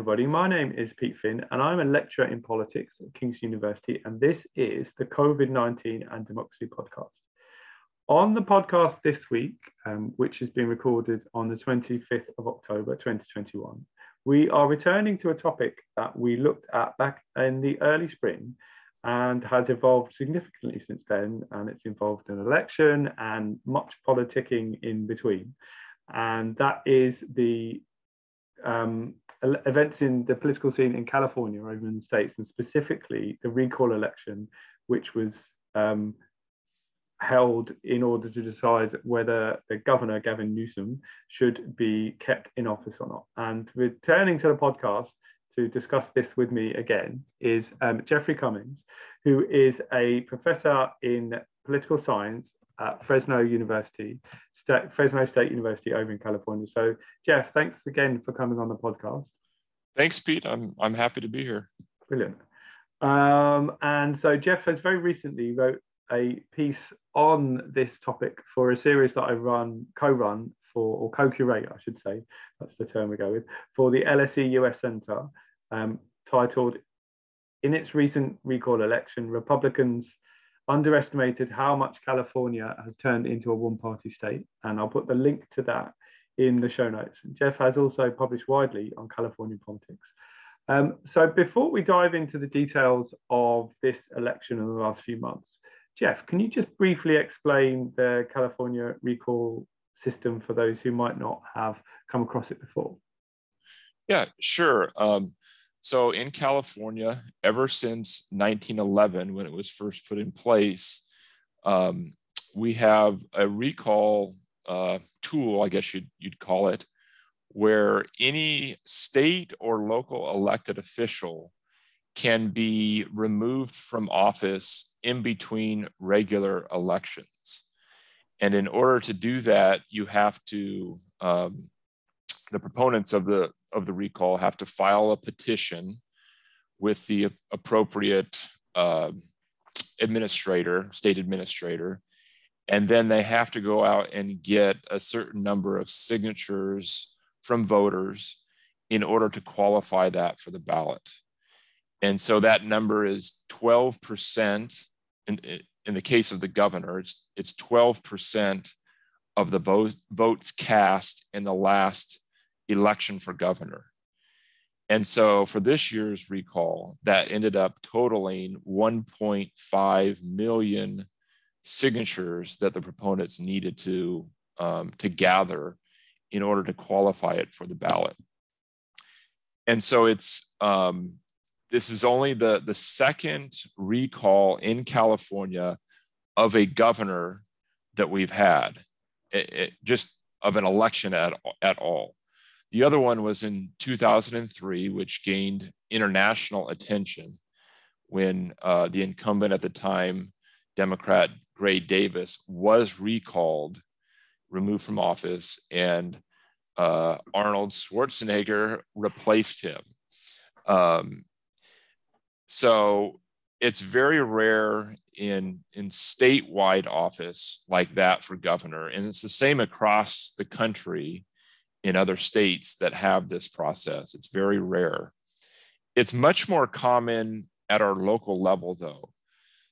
Everybody. My name is Pete Finn, and I'm a lecturer in politics at Kingston University, and this is the COVID 19 and Democracy podcast. On the podcast this week, um, which has been recorded on the 25th of October 2021, we are returning to a topic that we looked at back in the early spring and has evolved significantly since then. And it's involved an election and much politicking in between. And that is the um, events in the political scene in California over in the States, and specifically the recall election, which was um, held in order to decide whether the governor, Gavin Newsom, should be kept in office or not. And returning to the podcast to discuss this with me again is um, Jeffrey Cummins, who is a professor in political science at Fresno University, State, Fresno State University over in California. So, Jeff, thanks again for coming on the podcast. Thanks, Pete. I'm I'm happy to be here. Brilliant. Um, and so Jeff has very recently wrote a piece on this topic for a series that I run, co-run for, or co-curate, I should say, that's the term we go with, for the LSE US Center, um, titled "In its recent recall election, Republicans underestimated how much California has turned into a one-party state." And I'll put the link to that in the show notes. Jeff has also published widely on California politics. Um, so before we dive into the details of this election in the last few months, Jeff, can you just briefly explain the California recall system for those who might not have come across it before? Yeah, sure. Um, so in California, ever since 1911, when it was first put in place, um, we have a recall uh, tool, I guess you'd, you'd call it, where any state or local elected official can be removed from office in between regular elections. And in order to do that, you have to, um, the proponents of the, of the recall have to file a petition with the appropriate uh, administrator, state administrator, and then they have to go out and get a certain number of signatures from voters in order to qualify that for the ballot. And so that number is 12%. In, in the case of the governor, it's, it's 12% of the vote, votes cast in the last election for governor. And so for this year's recall, that ended up totaling 1.5 million signatures that the proponents needed to, um, to gather in order to qualify it for the ballot. And so it's, um, this is only the, the second recall in California of a governor that we've had, it, it, just of an election at, at all. The other one was in 2003, which gained international attention when uh, the incumbent at the time, Democrat Gray Davis was recalled, removed from office, and uh, Arnold Schwarzenegger replaced him. Um, so it's very rare in in statewide office like that for governor, and it's the same across the country in other states that have this process. It's very rare. It's much more common at our local level, though.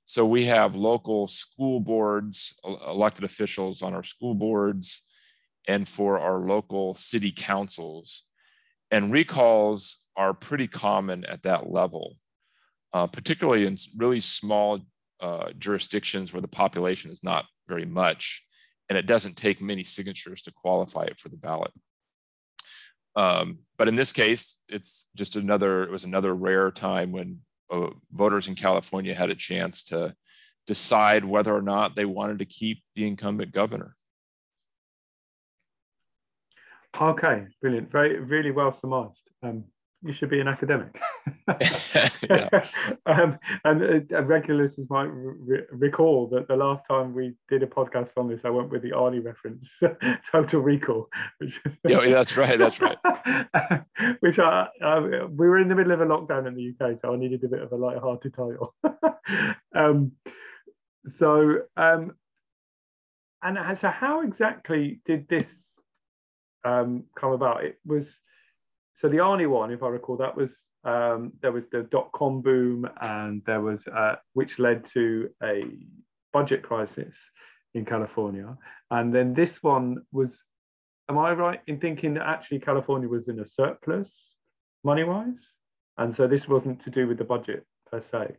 So we have local school boards, elected officials on our school boards, and for our local city councils. And recalls are pretty common at that level, uh, particularly in really small uh, jurisdictions where the population is not very much, and it doesn't take many signatures to qualify it for the ballot. Um, but in this case, it's just another, it was another rare time when uh, voters in California had a chance to decide whether or not they wanted to keep the incumbent governor. Okay, brilliant. Very, really well surmised. Um, you should be an academic. um, and uh, regular listeners might re- recall that the last time we did a podcast on this, I went with the Arnie reference, Total Recall. Which yeah, that's right. That's right. which I, I, we were in the middle of a lockdown in the UK, so I needed a bit of a light-hearted title. um, so, um, and so how exactly did this um, come about? It was so the only one, if I recall, that was um, there was the dot com boom, and there was uh, which led to a budget crisis in California. And then this one was, am I right in thinking that actually California was in a surplus money wise? And so this wasn't to do with the budget per se.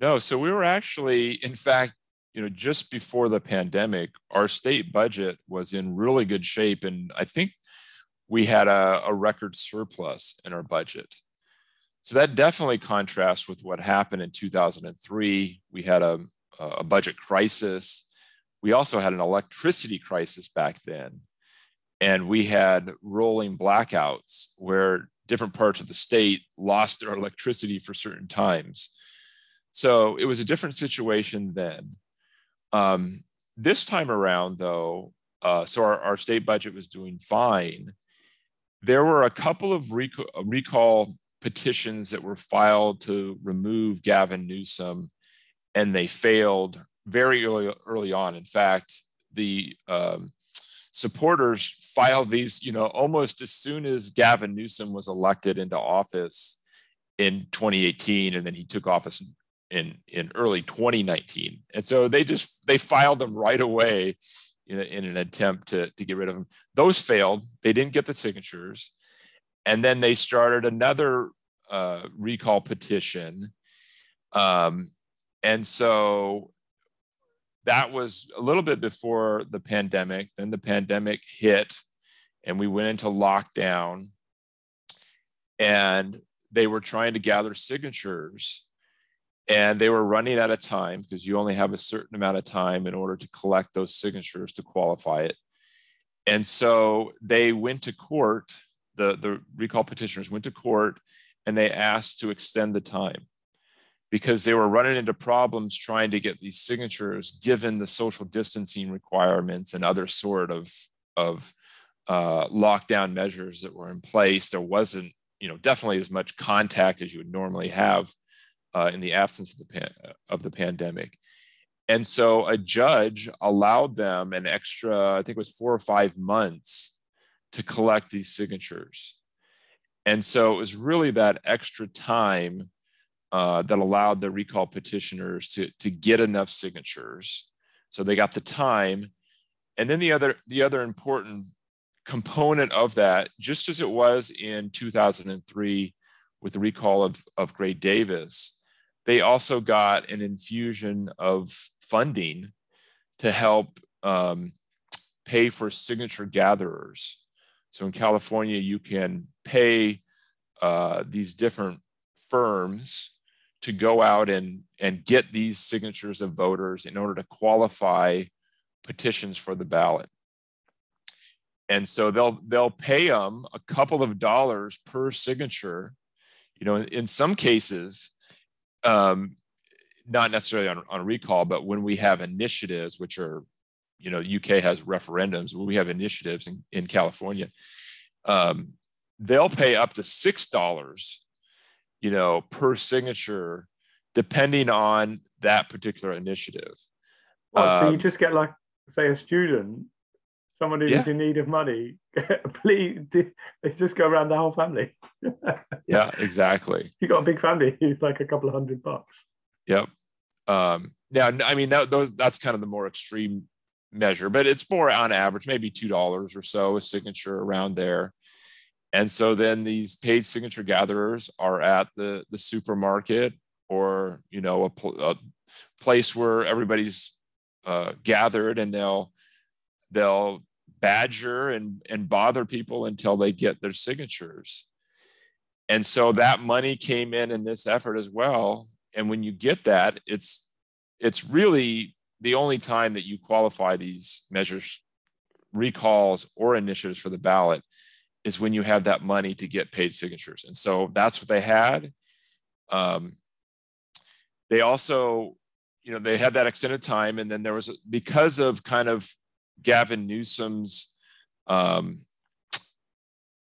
No, so we were actually, in fact, you know, just before the pandemic, our state budget was in really good shape. And I think we had a, a record surplus in our budget. So that definitely contrasts with what happened in 2003. We had a, a budget crisis. We also had an electricity crisis back then. And we had rolling blackouts where different parts of the state lost their electricity for certain times. So it was a different situation then. Um, this time around, though, uh, so our, our state budget was doing fine. There were a couple of recall, recall petitions that were filed to remove Gavin Newsom, and they failed very early, early on. In fact, the um, supporters filed these, you know, almost as soon as Gavin Newsom was elected into office in 2018, and then he took office in in early 2019. And so they just they filed them right away in, a, in an attempt to, to get rid of them. Those failed. They didn't get the signatures. And then they started another uh, recall petition. Um, and so that was a little bit before the pandemic. Then the pandemic hit and we went into lockdown. And they were trying to gather signatures and they were running out of time because you only have a certain amount of time in order to collect those signatures to qualify it. And so they went to court, the, the recall petitioners went to court and they asked to extend the time because they were running into problems trying to get these signatures given the social distancing requirements and other sort of, of uh, lockdown measures that were in place. There wasn't, you know, definitely as much contact as you would normally have uh, in the absence of the, pan- of the pandemic. And so a judge allowed them an extra, I think it was four or five months to collect these signatures. And so it was really that extra time uh, that allowed the recall petitioners to, to get enough signatures. So they got the time. And then the other, the other important component of that, just as it was in 2003 with the recall of, of Gray Davis, they also got an infusion of funding to help um, pay for signature gatherers. So in California, you can pay uh, these different firms to go out and, and get these signatures of voters in order to qualify petitions for the ballot. And so they'll they'll pay them a couple of dollars per signature. You know, in, in some cases, um, not necessarily on, on recall, but when we have initiatives, which are, you know, UK has referendums, we have initiatives in, in California, um, they'll pay up to six dollars, you know, per signature, depending on that particular initiative. Well, um, so you um, just get like, say, a student, someone who's yeah. in need of money, please, they just go around the whole family. Yeah, exactly. You got a big family, it's like a couple of hundred bucks. Yep. Um, yeah, I mean that those that's kind of the more extreme measure, but it's more on average, maybe two dollars or so a signature around there. And so then these paid signature gatherers are at the the supermarket or you know a, a place where everybody's uh, gathered, and they'll they'll badger and and bother people until they get their signatures. And so that money came in in this effort as well. And when you get that, it's it's really the only time that you qualify these measures, recalls, or initiatives for the ballot is when you have that money to get paid signatures. And so that's what they had. Um, they also, you know, they had that extended time. And then there was, because of kind of Gavin Newsom's um,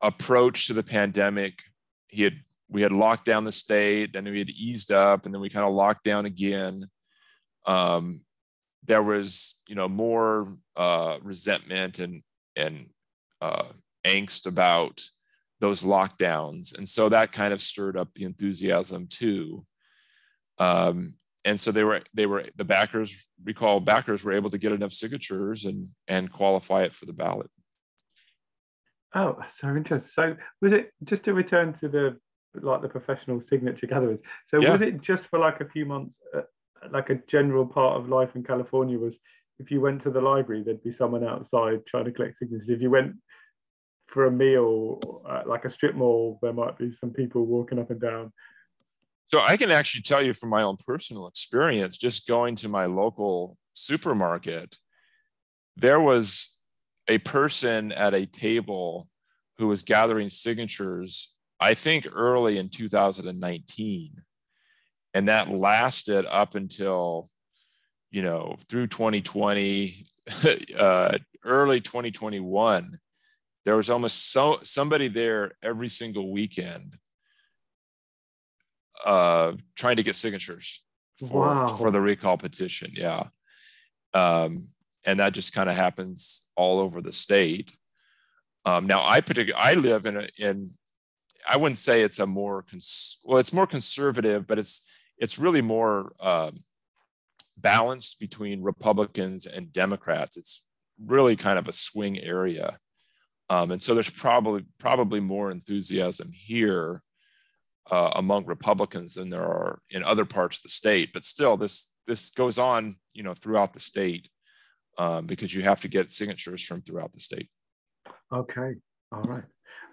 approach to the pandemic, he had we had locked down the state, then we had eased up, and then we kind of locked down again. Um, there was, you know, more uh, resentment and and uh, angst about those lockdowns, and so that kind of stirred up the enthusiasm too. Um, and so they were they were the backers recall backers were able to get enough signatures and and qualify it for the ballot. Oh, so interesting. So was it just to return to the like the professional signature gatherers? So yeah. was it just for like a few months, uh, like a general part of life in California was if you went to the library, there'd be someone outside trying to collect signatures. If you went for a meal, uh, like a strip mall, there might be some people walking up and down. So I can actually tell you from my own personal experience, just going to my local supermarket, there was a person at a table who was gathering signatures, I think early in 2019. And that lasted up until, you know, through 2020, uh, early 2021. There was almost so somebody there every single weekend uh, trying to get signatures for, wow. for the recall petition. Yeah. Um, and that just kind of happens all over the state. Um, now, I particularly I live in a, in I wouldn't say it's a more cons- well, it's more conservative, but it's it's really more uh, balanced between Republicans and Democrats. It's really kind of a swing area, um, and so there's probably probably more enthusiasm here uh, among Republicans than there are in other parts of the state. But still, this this goes on, you know, throughout the state um, because you have to get signatures from throughout the state. Okay, all right.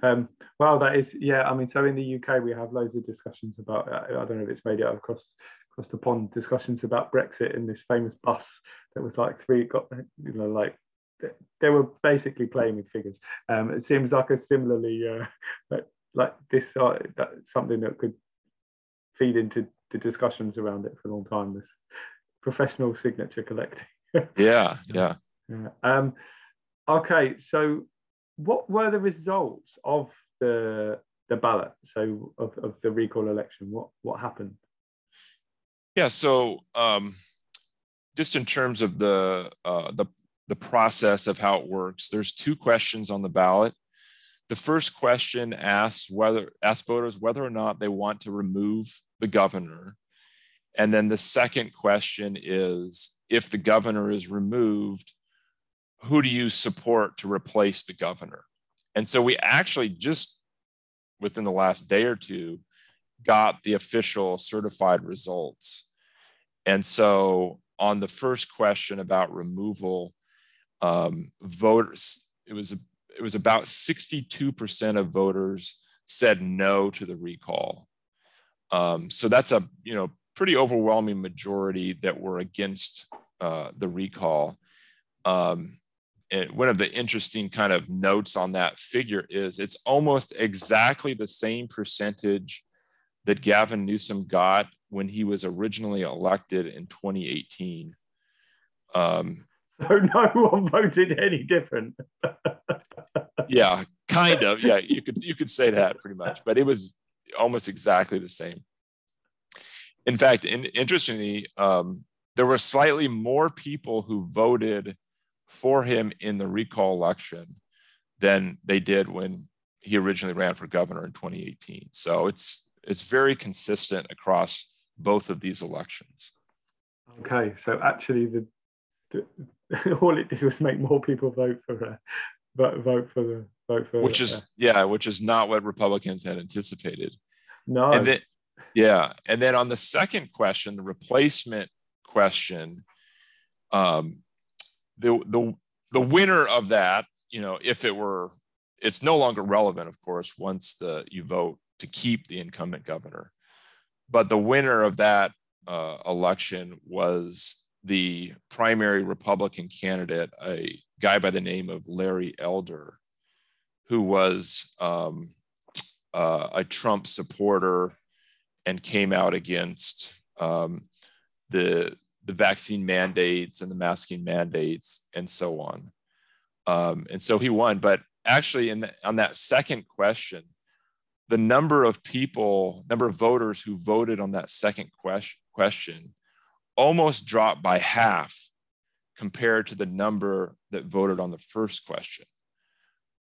Um, well, that is, yeah. I mean, so in the UK, we have loads of discussions about. Uh, I don't know if it's made it across across the pond. Discussions about Brexit and this famous bus that was like three got you know like they were basically playing with figures. Um, it seems like a similarly uh, like this uh, that something that could feed into the discussions around it for a long time. This professional signature collecting. Yeah, yeah. Yeah. Um, okay, so what were the results of the the ballot? So of, of the recall election, what what happened? Yeah, so um, just in terms of the uh, the the process of how it works, there's two questions on the ballot. The first question asks whether asks voters whether or not they want to remove the governor. And then the second question is if the governor is removed, who do you support to replace the governor? And so we actually just within the last day or two got the official certified results. And so on the first question about removal, um, voters, it was it was about 62% of voters said no to the recall. Um, so that's a you know pretty overwhelming majority that were against uh, the recall. Um, and one of the interesting kind of notes on that figure is it's almost exactly the same percentage that Gavin Newsom got when he was originally elected in 2018. Um, so no one voted any different. yeah, kind of. Yeah, you could you could say that pretty much, but it was almost exactly the same in fact, in, interestingly, um, there were slightly more people who voted for him in the recall election than they did when he originally ran for governor in 2018. So it's it's very consistent across both of these elections. Okay, so actually, the, the all it did was make more people vote for uh, vote, vote for the vote for which is uh, yeah, which is not what Republicans had anticipated. No, and then yeah. And then on the second question, the replacement question, um, the, the, the winner of that, you know, if it were, it's no longer relevant, of course, once the you vote to keep the incumbent governor. But the winner of that uh, election was the primary Republican candidate, a guy by the name of Larry Elder, who was um, uh, a Trump supporter and came out against um, the the vaccine mandates and the masking mandates and so on. Um, and so he won. But actually, in the, on that second question, the number of people, number of voters who voted on that second question, question almost dropped by half compared to the number that voted on the first question.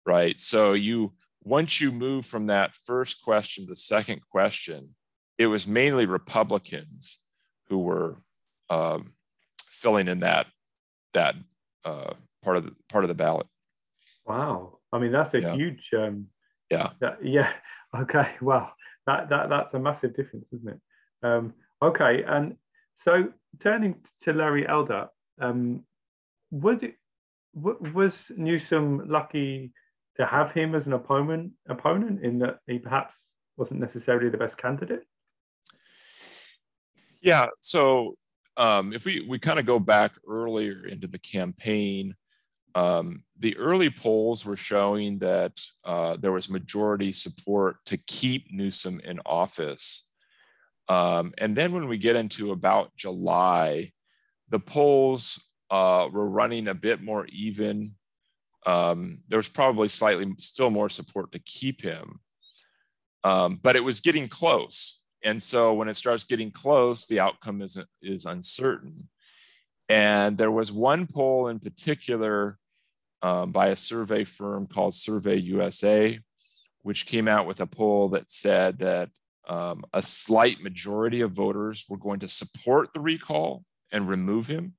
Right. So you once you move from that first question to the second question, it was mainly Republicans who were um, filling in that that uh, part of the part of the ballot. Wow, I mean that's a Yeah. huge. Um, Yeah. that- yeah. Okay. Well, that that that's a massive difference, isn't it? Um, okay. And so turning to Larry Elder, um, was it was Newsom lucky to have him as an opponent opponent in that he perhaps wasn't necessarily the best candidate? Yeah. So um, if we we kind of go back earlier into the campaign, um, the early polls were showing that uh, there was majority support to keep Newsom in office. Um, and then when we get into about July, the polls uh, were running a bit more even. Um, there was probably slightly still more support to keep him, um, but it was getting close. And so when it starts getting close, the outcome is, is uncertain. And there was one poll in particular um, by a survey firm called Survey USA, which came out with a poll that said that um, a slight majority of voters were going to support the recall and remove him.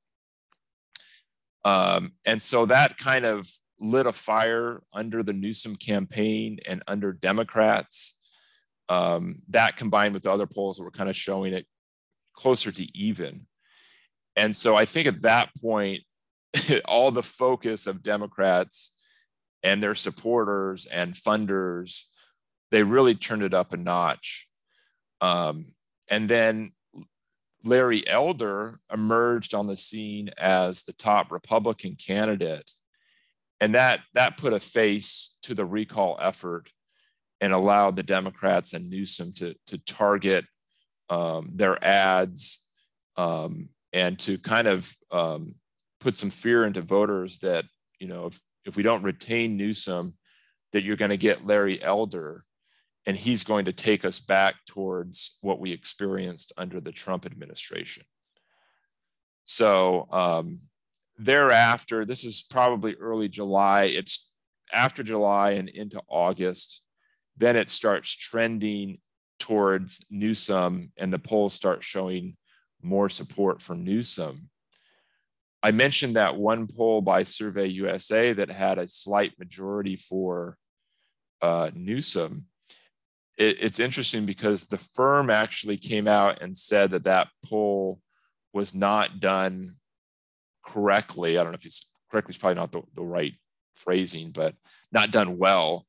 Um, and so that kind of lit a fire under the Newsom campaign and under Democrats. Um, that combined with the other polls were kind of showing it closer to even. And so I think at that point, all the focus of Democrats and their supporters and funders, they really turned it up a notch. Um, and then Larry Elder emerged on the scene as the top Republican candidate. And that, that put a face to the recall effort and allowed the Democrats and Newsom to, to target um, their ads um, and to kind of um, put some fear into voters that, you know, if, if we don't retain Newsom, that you're going to get Larry Elder and he's going to take us back towards what we experienced under the Trump administration. So um, thereafter, this is probably early July. It's after July and into August. Then it starts trending towards Newsom, and the polls start showing more support for Newsom. I mentioned that one poll by Survey USA that had a slight majority for uh, Newsom. It, it's interesting because the firm actually came out and said that that poll was not done correctly. I don't know if it's correctly, it's probably not the, the right phrasing, but not done well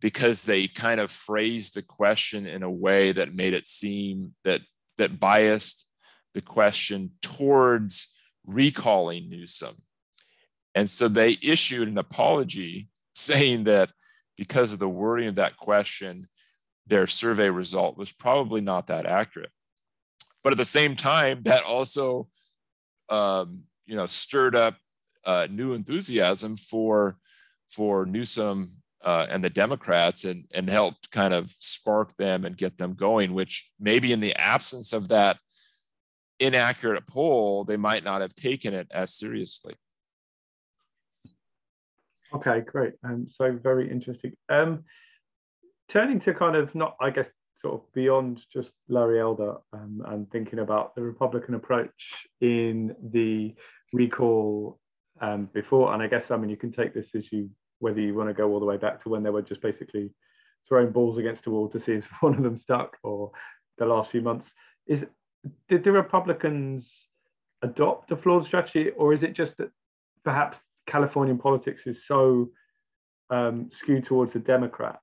because they kind of phrased the question in a way that made it seem that that biased the question towards recalling Newsom. And so they issued an apology saying that because of the wording of that question, their survey result was probably not that accurate. But at the same time, that also um, you know, stirred up uh, new enthusiasm for, for Newsom uh, and the Democrats and, and helped kind of spark them and get them going, which maybe in the absence of that inaccurate poll, they might not have taken it as seriously. Okay, great. Um, so very interesting. Um, turning to kind of not, I guess, sort of beyond just Larry Elder um, and thinking about the Republican approach in the recall um, before, and I guess I mean you can take this as you whether you want to go all the way back to when they were just basically throwing balls against the wall to see if one of them stuck, or the last few months. Is did the Republicans adopt a flawed strategy, or is it just that perhaps Californian politics is so um, skewed towards the Democrats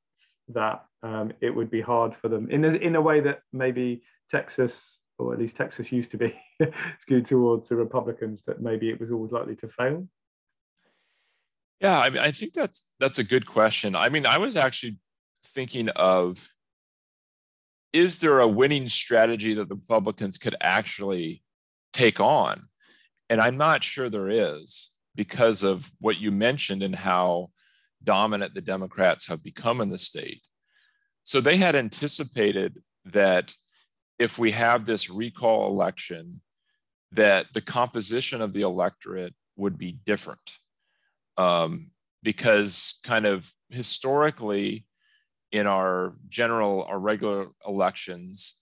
that um, it would be hard for them in a, in a way that maybe Texas, or at least Texas used to be skewed towards the Republicans, that maybe it was always likely to fail? Yeah, I mean, I think that's that's a good question. I mean, I was actually thinking of is there a winning strategy that the Republicans could actually take on? And I'm not sure there is because of what you mentioned and how dominant the Democrats have become in the state. So they had anticipated that if we have this recall election, that the composition of the electorate would be different. Um, because kind of historically, in our general, our regular elections,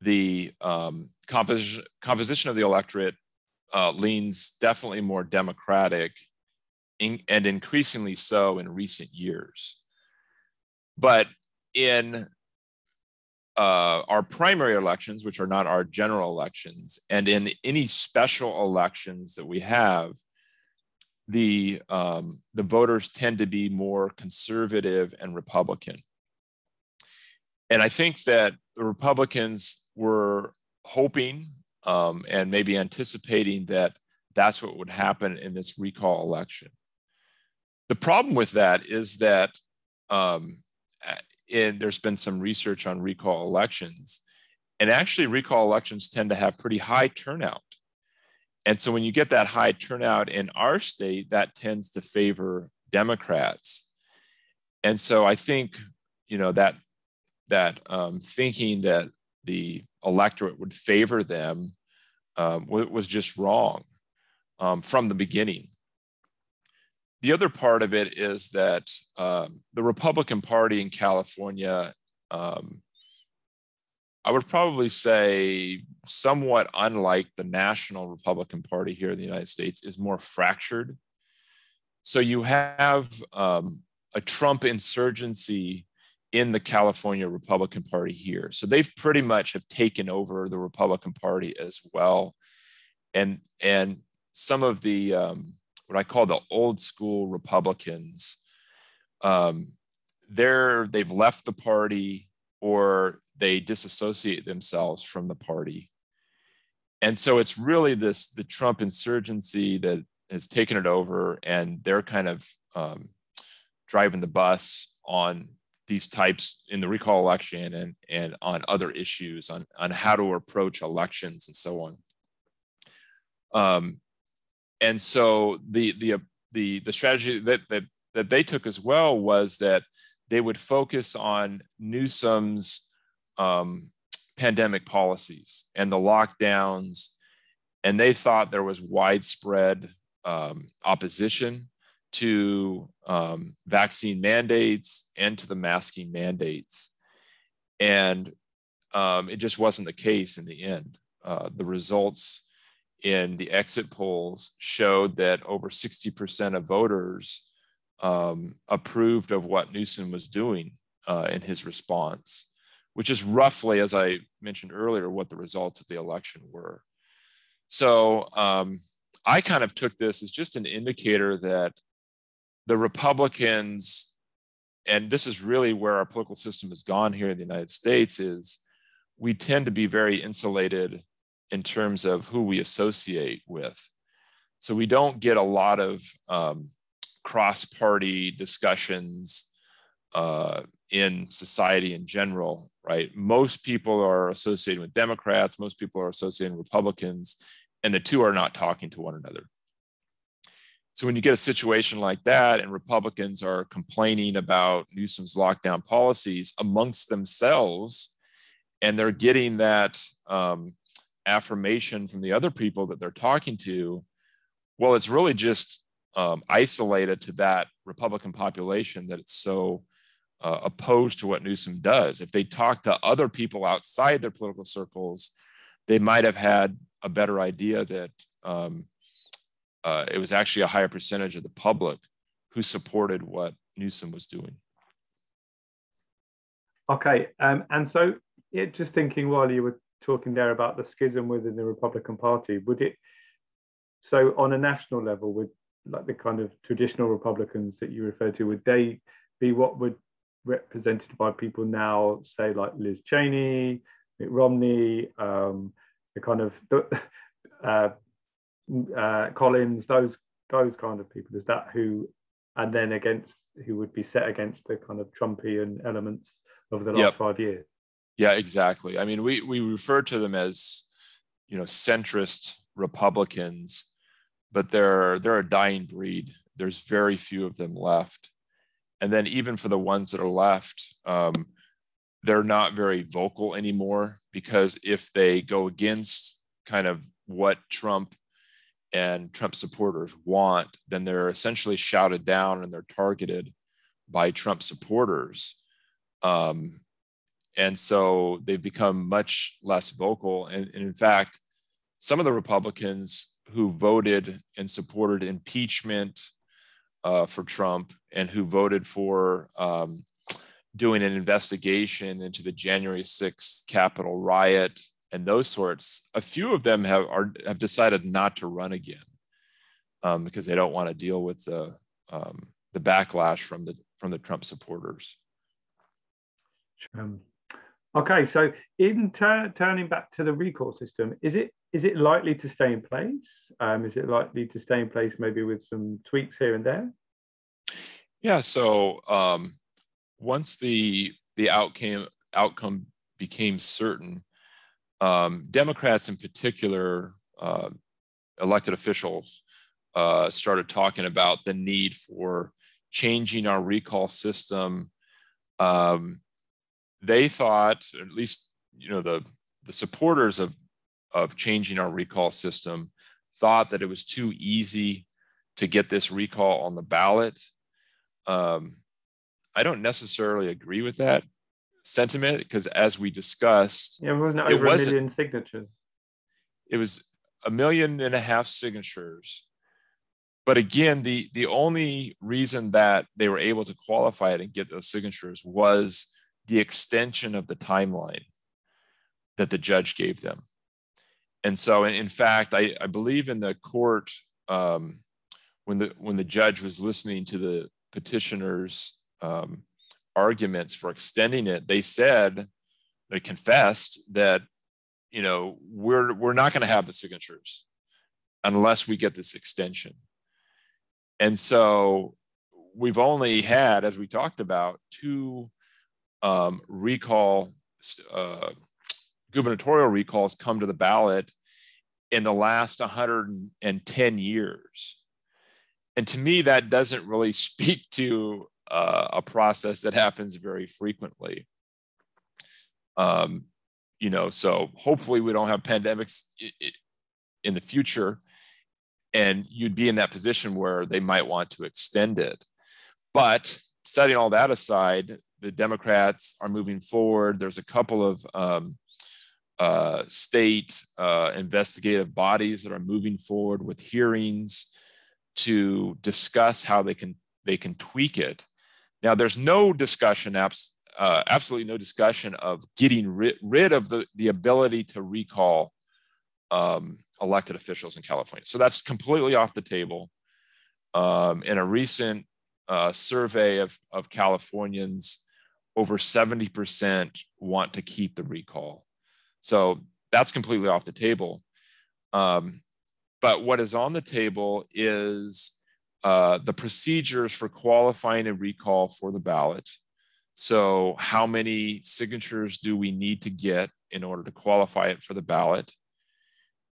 the um, composition, composition of the electorate uh, leans definitely more Democratic in, and increasingly so in recent years. But in uh, our primary elections, which are not our general elections, and in any special elections that we have, the um, the voters tend to be more conservative and Republican. And I think that the Republicans were hoping um, and maybe anticipating that that's what would happen in this recall election. The problem with that is that um, in, there's been some research on recall elections, and actually, recall elections tend to have pretty high turnout. And so, when you get that high turnout in our state, that tends to favor Democrats. And so, I think you know that that um, thinking that the electorate would favor them um, was just wrong um, from the beginning. The other part of it is that um, the Republican Party in California, um, I would probably say, somewhat unlike the national Republican Party here in the United States, is more fractured. So you have um, a Trump insurgency in the California Republican Party here. So they've pretty much have taken over the Republican Party as well, and and some of the um, what I call the old school Republicans, um, they're they've left the party or they disassociate themselves from the party, and so it's really this the Trump insurgency that has taken it over, and they're kind of um, driving the bus on these types in the recall election and, and on other issues on, on how to approach elections and so on. Um, and so the, the, the, the strategy that, that, that they took as well was that they would focus on Newsom's um, pandemic policies and the lockdowns. And they thought there was widespread um, opposition to um, vaccine mandates and to the masking mandates. And um, it just wasn't the case in the end. Uh, the results in the exit polls showed that over 60% of voters um, approved of what Newsom was doing uh, in his response, which is roughly, as I mentioned earlier, what the results of the election were. So um, I kind of took this as just an indicator that the Republicans, and this is really where our political system has gone here in the United States, is we tend to be very insulated in terms of who we associate with. So we don't get a lot of um, cross party discussions uh, in society in general, right? Most people are associated with Democrats, most people are associated with Republicans, and the two are not talking to one another. So when you get a situation like that and Republicans are complaining about Newsom's lockdown policies amongst themselves, and they're getting that um, affirmation from the other people that they're talking to, well, it's really just um, isolated to that Republican population that it's so uh, opposed to what Newsom does. If they talked to other people outside their political circles, they might have had a better idea that um, uh, it was actually a higher percentage of the public who supported what Newsom was doing. Okay, um, and so just thinking while you were talking there about the schism within the Republican Party, would it, so on a national level, would like the kind of traditional Republicans that you refer to, would they be what would represented by people now, say like Liz Cheney, Mitt Romney, um, the kind of uh, uh, Collins, those those kind of people. Is that who, and then against who would be set against the kind of Trumpian elements of the last yep. five years? Yeah, exactly. I mean, we we refer to them as you know centrist Republicans, but they're they're a dying breed. There's very few of them left, and then even for the ones that are left. Um, they're not very vocal anymore because if they go against kind of what Trump and Trump supporters want, then they're essentially shouted down and they're targeted by Trump supporters. Um, and so they've become much less vocal. And, and, in fact, some of the Republicans who voted and supported impeachment uh, for Trump and who voted for um, doing an investigation into the January 6th Capitol riot and those sorts, a few of them have, are, have decided not to run again um, because they don't want to deal with the, um, the backlash from the, from the Trump supporters. Um, okay, so in turning back to the recall system, is it is it likely to stay in place? Um, is it likely to stay in place maybe with some tweaks here and there? Yeah, so um, once the the outcome outcome became certain, um, Democrats in particular, uh, elected officials, uh, started talking about the need for changing our recall system. Um, they thought, at least you know the the supporters of of changing our recall system thought that it was too easy to get this recall on the ballot. Um, I don't necessarily agree with that sentiment because, as we discussed, yeah, it wasn't it wasn't, a million signatures. It was a million and a half signatures. But again, the the only reason that they were able to qualify it and get those signatures was the extension of the timeline that the judge gave them. And so, in, fact, I, I believe in the court um, when the when the judge was listening to the petitioners' um, arguments for extending it, they said they confessed that you know we're we're not going to have the signatures unless we get this extension. And so we've only had, as we talked about, two um, recall uh, gubernatorial recalls come to the ballot in the last 110 years. And to me, that doesn't really speak to uh, a process that happens very frequently. Um, you know, so hopefully we don't have pandemics in the future, and you'd be in that position where they might want to extend it. But setting all that aside, the Democrats are moving forward. There's a couple of um, uh, state uh, investigative bodies that are moving forward with hearings to discuss how they can they can tweak it. Now, there's no discussion, abs- uh, absolutely no discussion of getting ri- rid of the, the ability to recall um, elected officials in California. So that's completely off the table. Um, in a recent uh, survey of, of Californians, over 70% want to keep the recall. So that's completely off the table. Um, but what is on the table is uh, the procedures for qualifying a recall for the ballot. So, how many signatures do we need to get in order to qualify it for the ballot?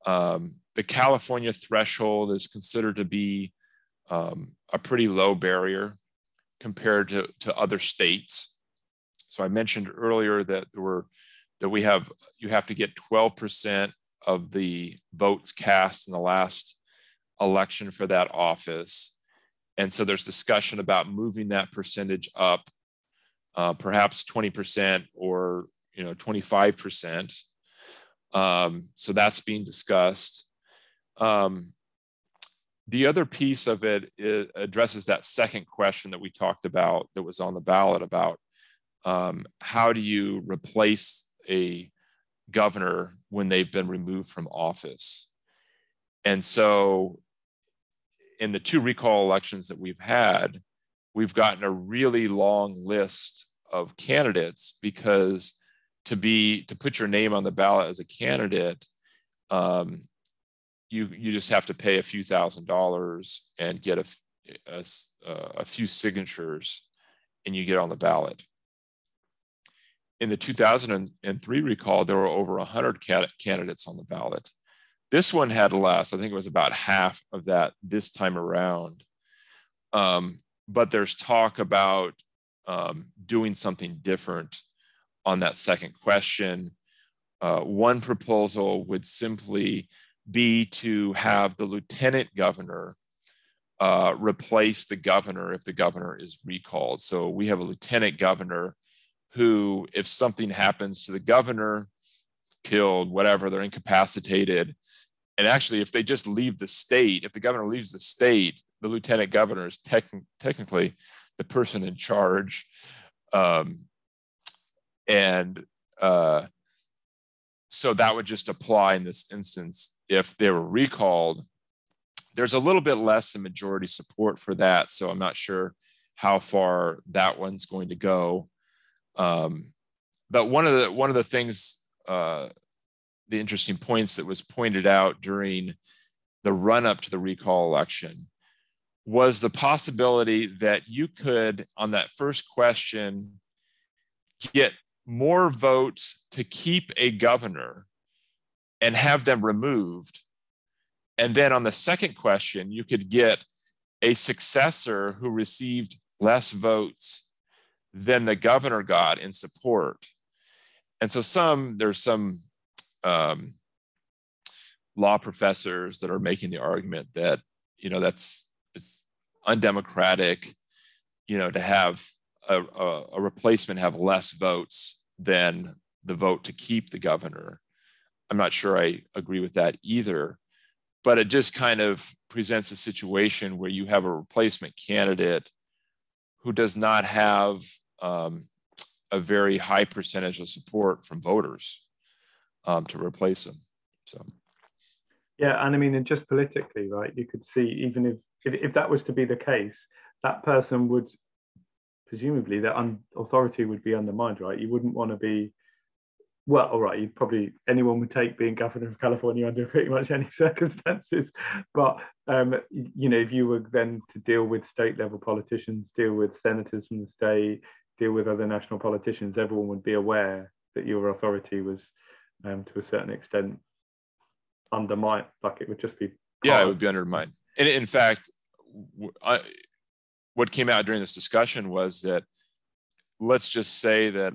Um, the California threshold is considered to be um, a pretty low barrier compared to, to other states. So I mentioned earlier that there were that we have you have to get 12% of the votes cast in the last election for that office. And so there's discussion about moving that percentage up, uh, perhaps 20% or you know 25%. Um, so that's being discussed. Um, the other piece of it addresses that second question that we talked about that was on the ballot about um, how do you replace a governor when they've been removed from office? And so, in the two recall elections that we've had, we've gotten a really long list of candidates because to be to put your name on the ballot as a candidate um, you you just have to pay a few thousand dollars and get a, a, a few signatures and you get on the ballot in the 2003 recall, there were over 100 candidates on the ballot. This one had less. I think it was about half of that this time around. Um, but there's talk about um, doing something different on that second question. Uh, one proposal would simply be to have the lieutenant governor uh, replace the governor if the governor is recalled. So we have a lieutenant governor who, if something happens to the governor, killed, whatever, they're incapacitated. And actually, if they just leave the state, if the governor leaves the state, the lieutenant governor is tech- technically the person in charge. Um, and uh, so that would just apply in this instance if they were recalled. There's a little bit less in majority support for that. So I'm not sure how far that one's going to go. Um, but one of the one of the things, uh, the interesting points that was pointed out during the run up to the recall election was the possibility that you could, on that first question, get more votes to keep a governor and have them removed. And then on the second question, you could get a successor who received less votes than the governor got in support. And so some there's some um, law professors that are making the argument that you know that's it's undemocratic, you know, to have a, a, a replacement have less votes than the vote to keep the governor. I'm not sure I agree with that either, but it just kind of presents a situation where you have a replacement candidate who does not have um, a very high percentage of support from voters um, to replace him. So, yeah, and I mean, and just politically, right? You could see even if if, if that was to be the case, that person would presumably their un- authority would be undermined, right? You wouldn't want to be, well, all right, you probably anyone would take being governor of California under pretty much any circumstances, but um, you know, if you were then to deal with state level politicians, deal with senators from the state, deal with other national politicians, everyone would be aware that your authority was, um, to a certain extent, undermined. Like it would just be. Yeah, it would be undermined. And in fact, I, what came out during this discussion was that let's just say that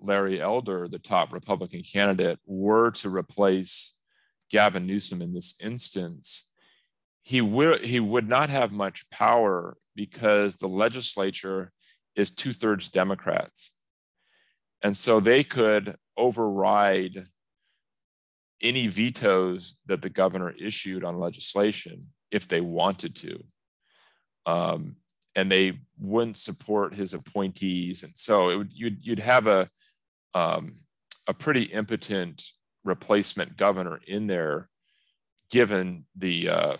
Larry Elder, the top Republican candidate, were to replace Gavin Newsom in this instance, he would he would not have much power because the legislature is two thirds Democrats, and so they could override any vetoes that the governor issued on legislation if they wanted to. Um, and they wouldn't support his appointees. And so would, you'd, you'd have a, um, a pretty impotent replacement governor in there, given the, uh,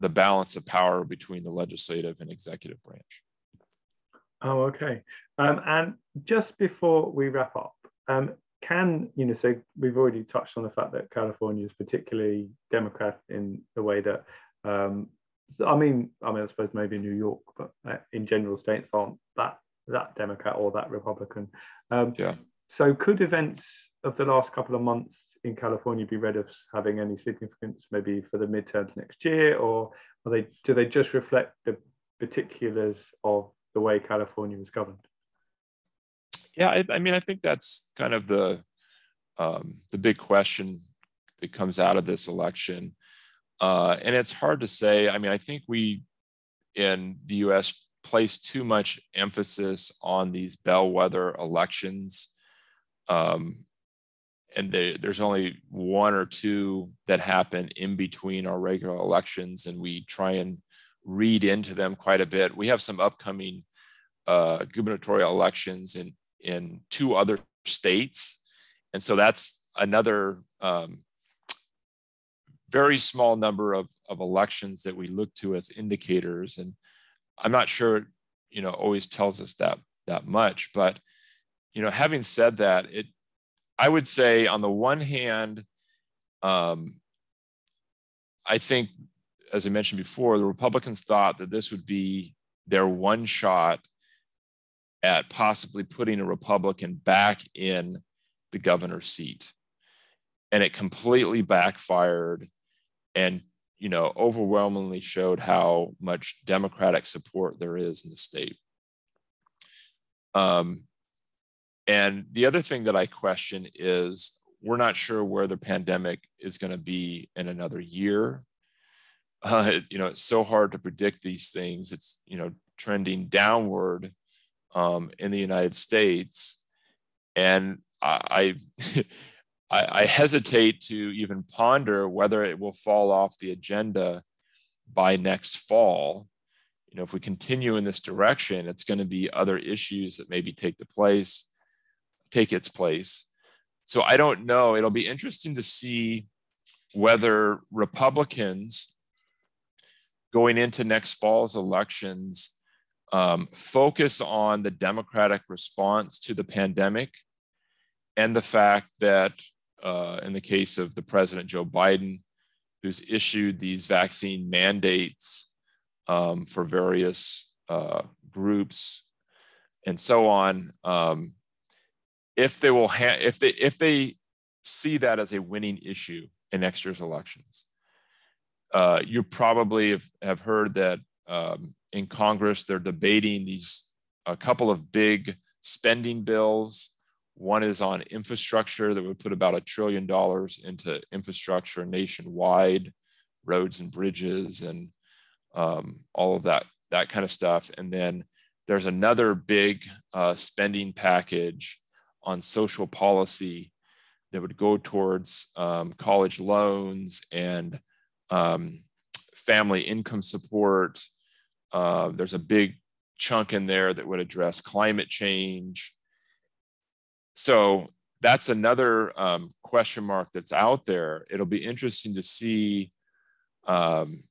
the balance of power between the legislative and executive branch. Oh, okay. Um, and just before we wrap up, um, can you know? So we've already touched on the fact that California is particularly Democrat in the way that um, I mean, I mean, I suppose maybe New York, but uh, in general, states aren't that that Democrat or that Republican. Um, yeah. So, could events of the last couple of months in California be read as having any significance, maybe for the midterms next year, or are they do they just reflect the particulars of the way California was governed? Yeah, I, I mean, I think that's kind of the um, the big question that comes out of this election. Uh, and it's hard to say. I mean, I think we in the US place too much emphasis on these bellwether elections. Um, and they, there's only one or two that happen in between our regular elections, and we try and read into them quite a bit. We have some upcoming uh, gubernatorial elections in in two other states, and so that's another um, very small number of, of elections that we look to as indicators. And I'm not sure, you know, always tells us that that much. But, you know, having said that, it I would say on the one hand, um, I think, as I mentioned before, the Republicans thought that this would be their one shot at possibly putting a Republican back in the governor's seat. And it completely backfired and you know overwhelmingly showed how much democratic support there is in the state. Um, and the other thing that i question is we're not sure where the pandemic is going to be in another year. Uh, you know it's so hard to predict these things. It's you know trending downward um, in the united states and I, I, I hesitate to even ponder whether it will fall off the agenda by next fall. You know, if we continue in this direction, it's going to be other issues that maybe take the place, take its place. So I don't know. It'll be interesting to see whether Republicans going into next fall's elections um, focus on the Democratic response to the pandemic and the fact that, uh, in the case of the President Joe Biden, who's issued these vaccine mandates um, for various uh, groups and so on, um, if they will, ha- if they if they see that as a winning issue in next year's elections, uh, you probably have, have heard that um, in Congress they're debating these a couple of big spending bills one is on infrastructure that would put about a trillion dollars into infrastructure nationwide, roads and bridges, and um, all of that that kind of stuff. And then there's another big uh, spending package on social policy that would go towards um, college loans and um, family income support. Uh, there's a big chunk in there that would address climate change so that's another um, question mark that's out there. It'll be interesting to see um,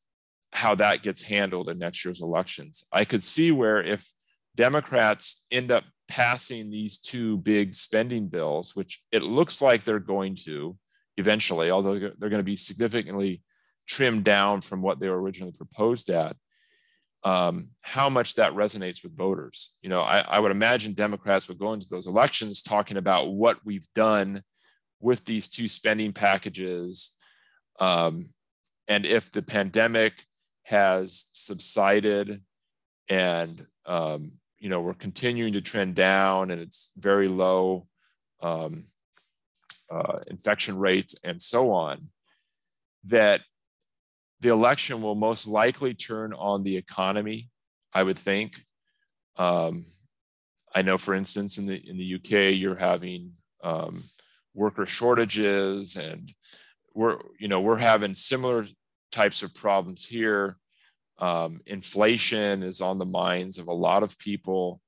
how that gets handled in next year's elections. I could see where if Democrats end up passing these two big spending bills, which it looks like they're going to eventually, although they're going to be significantly trimmed down from what they were originally proposed at, um, how much that resonates with voters. You know, I, I, would imagine Democrats would go into those elections talking about what we've done with these two spending packages. Um, and if the pandemic has subsided and, um, you know, we're continuing to trend down and it's very low um, uh, infection rates and so on, that the election will most likely turn on the economy, I would think. Um, I know, for instance, in the in the UK, you're having um, worker shortages, and we're you know we're having similar types of problems here. Um, inflation is on the minds of a lot of people.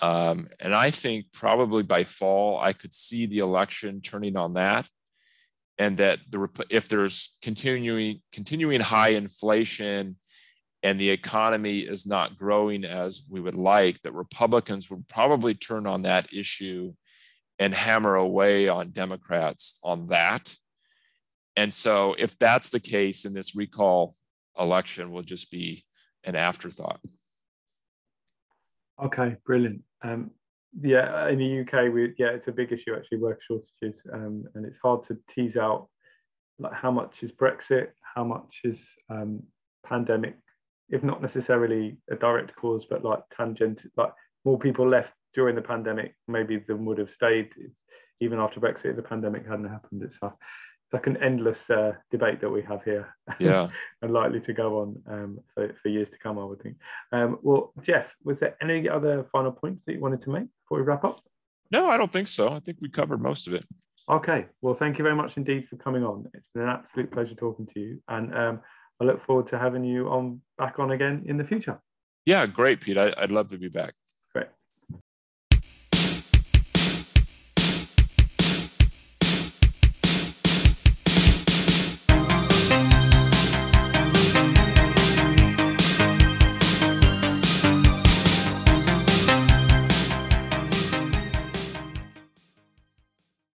Um, and I think probably by fall, I could see the election turning on that and that the if there's continuing continuing high inflation and the economy is not growing as we would like that republicans would probably turn on that issue and hammer away on democrats on that. And so if that's the case in this recall election will just be an afterthought. Okay brilliant. Um, yeah, in the UK, we yeah, it's a big issue actually, work shortages, um, and it's hard to tease out like how much is Brexit, how much is um, pandemic, if not necessarily a direct cause, but like tangent, like more people left during the pandemic, maybe than would have stayed even after Brexit if the pandemic hadn't happened. It's like, it's like an endless uh, debate that we have here. Yeah. and likely to go on um, for, for years to come, I would think. Um, well, Jeff, was there any other final points that you wanted to make before we wrap up? No, I don't think so. I think we covered most of it. Okay. Well, thank you very much indeed for coming on. It's been an absolute pleasure talking to you. And um, I look forward to having you on back on again in the future. Yeah, great, Pete. I, I'd love to be back.